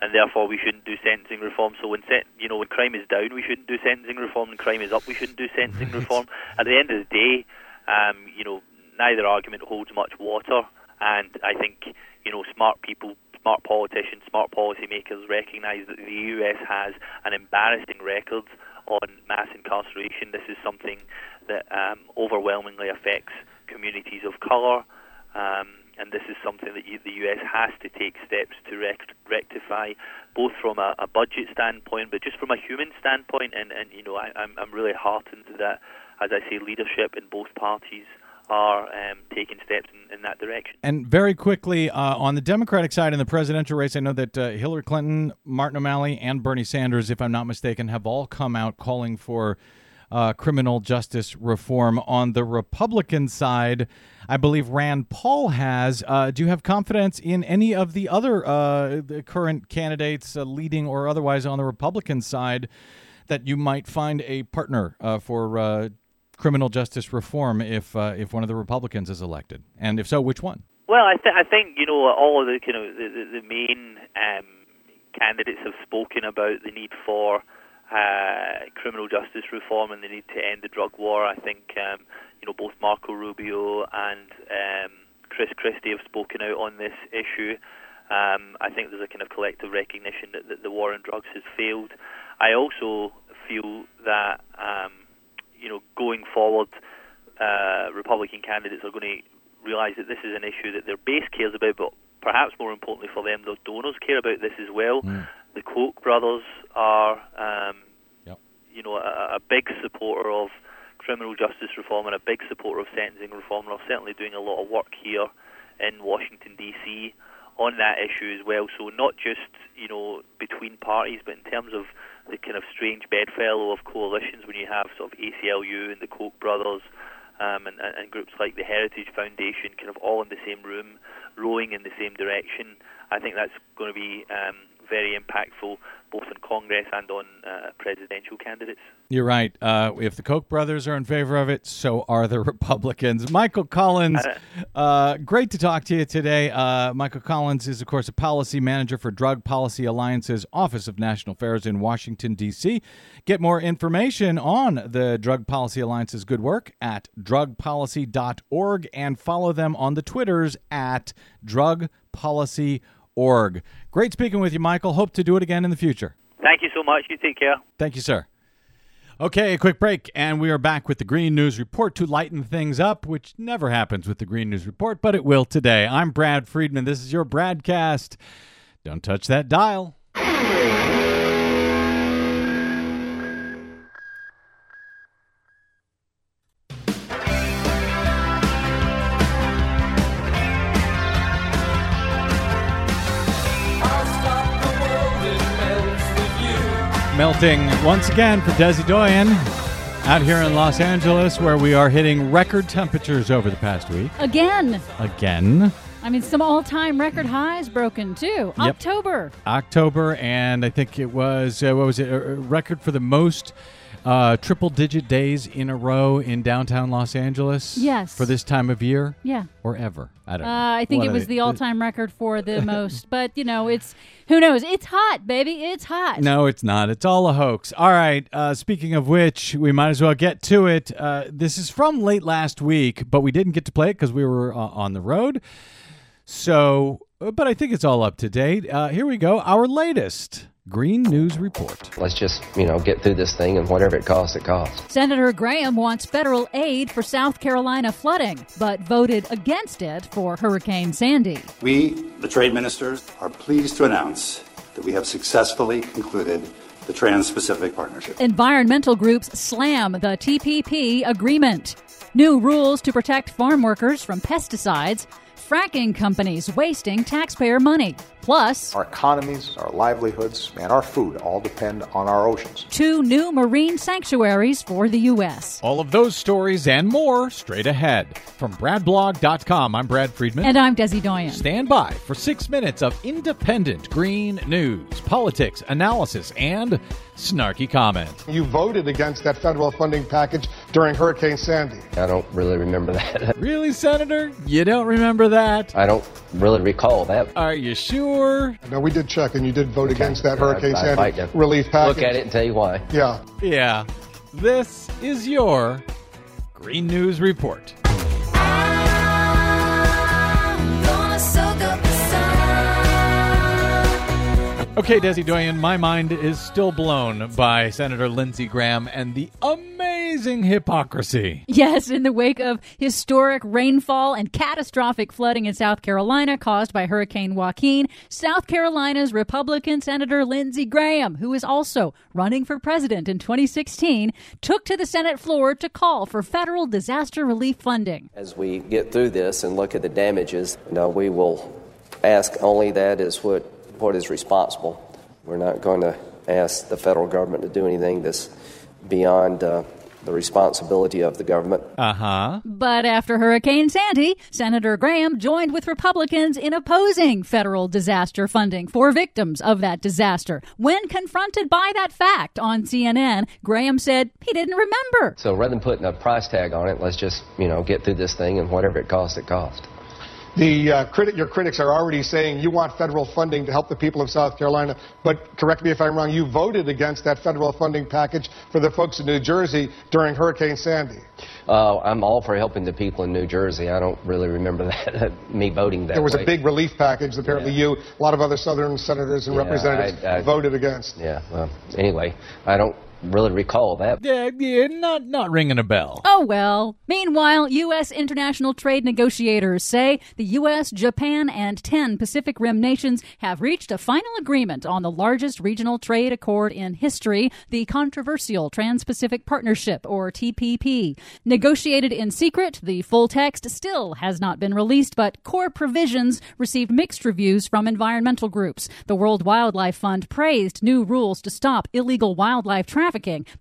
and therefore we shouldn't do sentencing reform. So when sen- you know when crime is down, we shouldn't do sentencing reform, and crime is up, we shouldn't do sentencing reform. At the end of the day, um, you know, neither argument holds much water, and I think you know smart people. Smart politicians, smart policymakers recognise that the US has an embarrassing record on mass incarceration. This is something that um, overwhelmingly affects communities of colour, um, and this is something that you, the US has to take steps to rect- rectify, both from a, a budget standpoint, but just from a human standpoint. And, and you know, I, I'm, I'm really heartened that, as I say, leadership in both parties are um, taking steps in, in that direction. And very quickly, uh, on the Democratic side in the presidential race, I know that uh, Hillary Clinton, Martin O'Malley, and Bernie Sanders, if I'm not mistaken, have all come out calling for uh, criminal justice reform. On the Republican side, I believe Rand Paul has. Uh, do you have confidence in any of the other uh, the current candidates, uh, leading or otherwise, on the Republican side, that you might find a partner uh, for uh, criminal justice reform if uh, if one of the Republicans is elected, and if so, which one? Well, I, th- I think you know all of the kind of the, the, the main um, candidates have spoken about the need for uh, criminal justice reform and the need to end the drug war. I think um, you know both Marco Rubio and um, Chris Christie have spoken out on this issue. Um, I think there's a kind of collective recognition that, that the war on drugs has failed. I also feel that um, you know going forward, uh, Republican candidates are going to realise that this is an issue that their base cares about, but perhaps more importantly for them, their donors care about this as well. The Koch brothers are, um, Yep. you know, a, a big supporter of criminal justice reform and a big supporter of sentencing reform. And are certainly doing a lot of work here in Washington D.C. on that issue as well. So not just you know between parties, but in terms of the kind of strange bedfellow of coalitions when you have sort of ACLU and the Koch brothers. Um, and, and groups like the Heritage Foundation, kind of all in the same room, rowing in the same direction. I think that's going to be um, very impactful, both in Congress and on uh, presidential candidates. You're right. Uh, if the Koch brothers are in favor of it, so are the Republicans. Michael Collins, uh, great to talk to you today. Uh, Michael Collins is, of course, a policy manager for Drug Policy Alliance's Office of National Affairs in Washington, D.C. Get more information on the Drug Policy Alliance's good work at drugpolicy.org and follow them on the Twitters at drugpolicy.org. Great speaking with you, Michael. Hope to do it again in the future. Thank you so much. You take care. Thank you, sir. Okay, a quick break, and we are back with the Green News Report to lighten things up, which never happens with the Green News Report, but it will today. I'm Brad Friedman. This is your BradCast. Don't touch that dial. Melting once again for Desi Doyen out here in Los Angeles, where we are hitting record temperatures over the past week. Again. Again. I mean, some all time record highs broken too. Yep. October. October, and I think it was uh, what was it? A a record for the most uh, triple-digit days in a row in downtown Los Angeles. Yes. For this time of year. Yeah. Or ever. I don't know. Uh, I think One it was the all time record for the most. But, you know, it's who knows? It's hot, baby. It's hot. No, it's not. It's all a hoax. All right. Uh, speaking of which, we might as well get to it. Uh, this is from late last week, but we didn't get to play it because we were uh, on the road. So, but I think it's all up to date. Uh, here we go. Our latest Green News Report. Let's just, you know, get through this thing and whatever it costs, it costs. Senator Graham wants federal aid for South Carolina flooding, but voted against it for Hurricane Sandy. We, the trade ministers, are pleased to announce that we have successfully concluded the Trans Pacific Partnership. Environmental groups slam the TPP agreement. New rules to protect farm workers from pesticides. Fracking companies wasting taxpayer money. Plus, Our economies, our livelihoods, and our food all depend on our oceans. two new marine sanctuaries for the U.S. All of those stories and more straight ahead. From BradBlog.com, I'm Brad Friedman. And I'm Desi Doyen. Stand by for six minutes of independent green news, politics, analysis, and snarky comment. You voted against that federal funding package during Hurricane Sandy. I don't really remember that. Really, Senator? You don't remember that? I don't really recall that. Are you sure? No, we did check, and you did vote against that Hurricane I- I'd Sandy to relief package. Look at it and tell you why. Yeah. Yeah. This is your Green News Report. Okay, Desi Doyen, my mind is still blown by Senator Lindsey Graham and the amazing hypocrisy. Yes, in the wake of historic rainfall and catastrophic flooding in South Carolina caused by Hurricane Joaquin, South Carolina's Republican Senator Lindsey Graham, who is also running for president in 2016, took to the Senate floor to call for federal disaster relief funding. As we get through this and look at the damages, you know, we will ask only that is what, what is responsible. We're not going to ask the federal government to do anything that's beyond uh, the responsibility of the government. Uh huh. But after Hurricane Sandy, Senator Graham joined with Republicans in opposing federal disaster funding for victims of that disaster. When confronted by that fact on CNN, Graham said he didn't remember. So rather than putting a price tag on it, let's just, you know, get through this thing and whatever it costs, it costs. The uh, your critics are already saying you want federal funding to help the people of South Carolina, but correct me if I'm wrong, you voted against that federal funding package for the folks in New Jersey during Hurricane Sandy. Uh, I'm all for helping the people in New Jersey. I don't really remember that, me voting that way. There was way. a big relief package that apparently you, a lot of other Southern senators and Yeah, representatives I- I- voted against. Yeah, well, anyway, I don't really recall that. Yeah, yeah, not not ringing a bell. Oh well. Meanwhile, U.S. international trade negotiators say the U.S., Japan, and 10 Pacific Rim nations have reached a final agreement on the largest regional trade accord in history, the controversial Trans Pacific Partnership, or TPP. Negotiated in secret, the full text still has not been released, but core provisions received mixed reviews from environmental groups. The World Wildlife Fund praised new rules to stop illegal wildlife trafficking,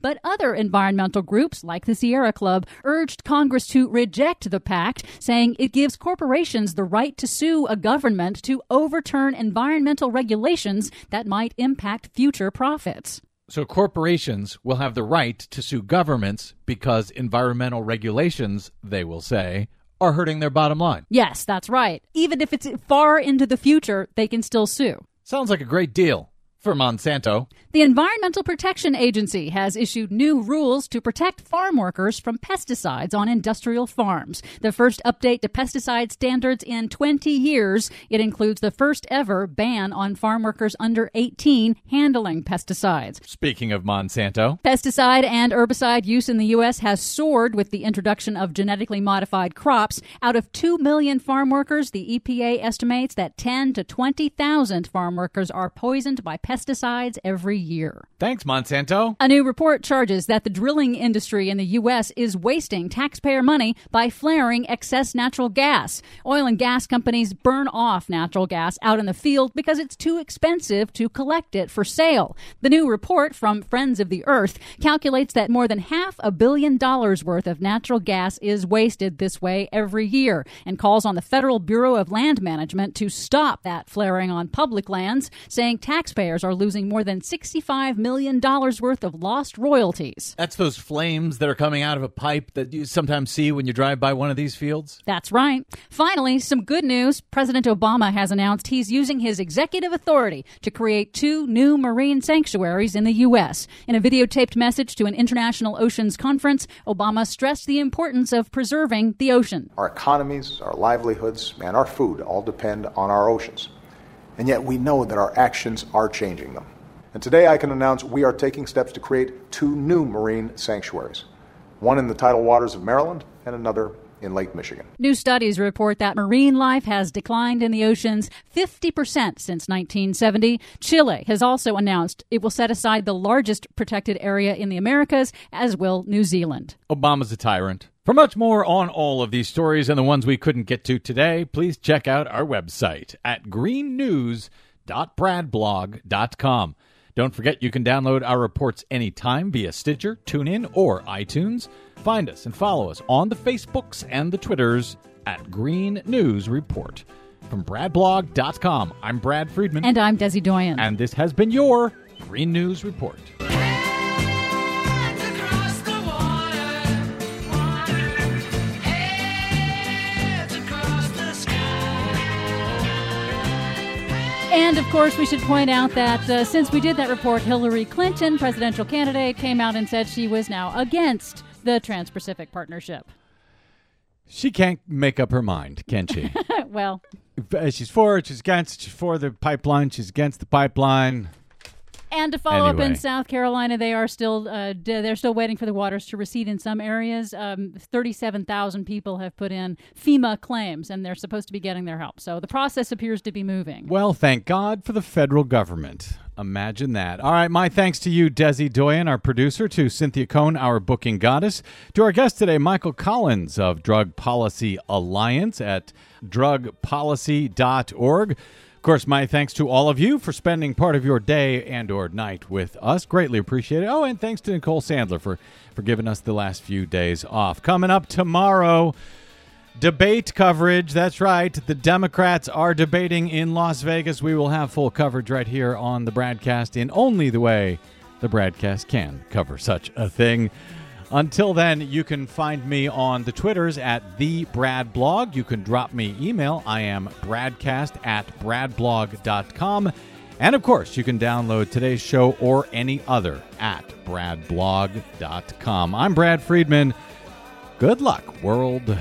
but other environmental groups, like the Sierra Club, urged Congress to reject the pact, saying it gives corporations the right to sue a government to overturn environmental regulations that might impact future profits. So corporations will have the right to sue governments because environmental regulations, they will say, are hurting their bottom line. Yes, that's right. Even if it's far into the future, they can still sue. Sounds like a great deal for Monsanto. The Environmental Protection Agency has issued new rules to protect farm workers from pesticides on industrial farms. The first update to pesticide standards in 20 years. It includes the first ever ban on farm workers under 18 handling pesticides. Speaking of Monsanto, Pesticide and herbicide use in the U.S. has soared with the introduction of genetically modified crops. Out of 2 million farm workers, the EPA estimates that 10 to 20,000 farm workers are poisoned by pesticides every year. Thanks, Monsanto. A new report charges that the drilling industry in the U.S. is wasting taxpayer money by flaring excess natural gas. Oil and gas companies burn off natural gas out in the field because it's too expensive to collect it for sale. The new report from Friends of the Earth calculates that more than half a billion dollars worth of natural gas is wasted this way every year and calls on the Federal Bureau of Land Management to stop that flaring on public lands, saying taxpayers are losing more than $65 million worth of lost royalties. That's those flames that are coming out of a pipe that you sometimes see when you drive by one of these fields. That's right. Finally, some good news. President Obama has announced he's using his executive authority to create two new marine sanctuaries in the U.S. In a videotaped message to an international oceans conference, Obama stressed the importance of preserving the ocean. Our economies, our livelihoods, and our food all depend on our oceans. And yet we know that our actions are changing them. And today I can announce we are taking steps to create two new marine sanctuaries one in the tidal waters of Maryland and another in Lake Michigan. New studies report that marine life has declined in the oceans 50% since 1970. Chile has also announced it will set aside the largest protected area in the Americas, as will New Zealand. Obama's a tyrant. For much more on all of these stories and the ones we couldn't get to today, please check out our website at greennews.bradblog.com. Don't forget you can download our reports anytime via Stitcher, TuneIn, or iTunes. Find us and follow us on the Facebooks and the Twitters at Green News Report. From bradblog.com, I'm Brad Friedman. And I'm Desi Doyen. And this has been your Green News Report. And of course, we should point out that uh, since we did that report, Hillary Clinton, presidential candidate, came out and said she was now against the Trans Pacific Partnership. She can't make up her mind, can she? well, she's for it, she's against, she's for the pipeline, she's against the pipeline. And to follow anyway. up in South Carolina, they are still uh, d- they're still waiting for the waters to recede in some areas. Um, Thirty-seven thousand people have put in FEMA claims, and they're supposed to be getting their help. So the process appears to be moving. Well, thank God for the federal government. Imagine that. All right, my thanks to you, Desi Doyen, our producer, to Cynthia Cohn, our booking goddess, to our guest today, Michael Collins of Drug Policy Alliance at drugpolicy.org. Of course, my thanks to all of you for spending part of your day and or night with us. Greatly appreciate it. Oh, and thanks to Nicole Sandler for, for giving us the last few days off. Coming up tomorrow, debate coverage. That's right. The Democrats are debating in Las Vegas. We will have full coverage right here on the BradCast in only the way the BradCast can cover such a thing. Until then, you can find me on the Twitters at the Brad Blog. You can drop me email. I am bradcast at bradblog.com. And of course, you can download today's show or any other at bradblog.com. I'm Brad Friedman. Good luck, world.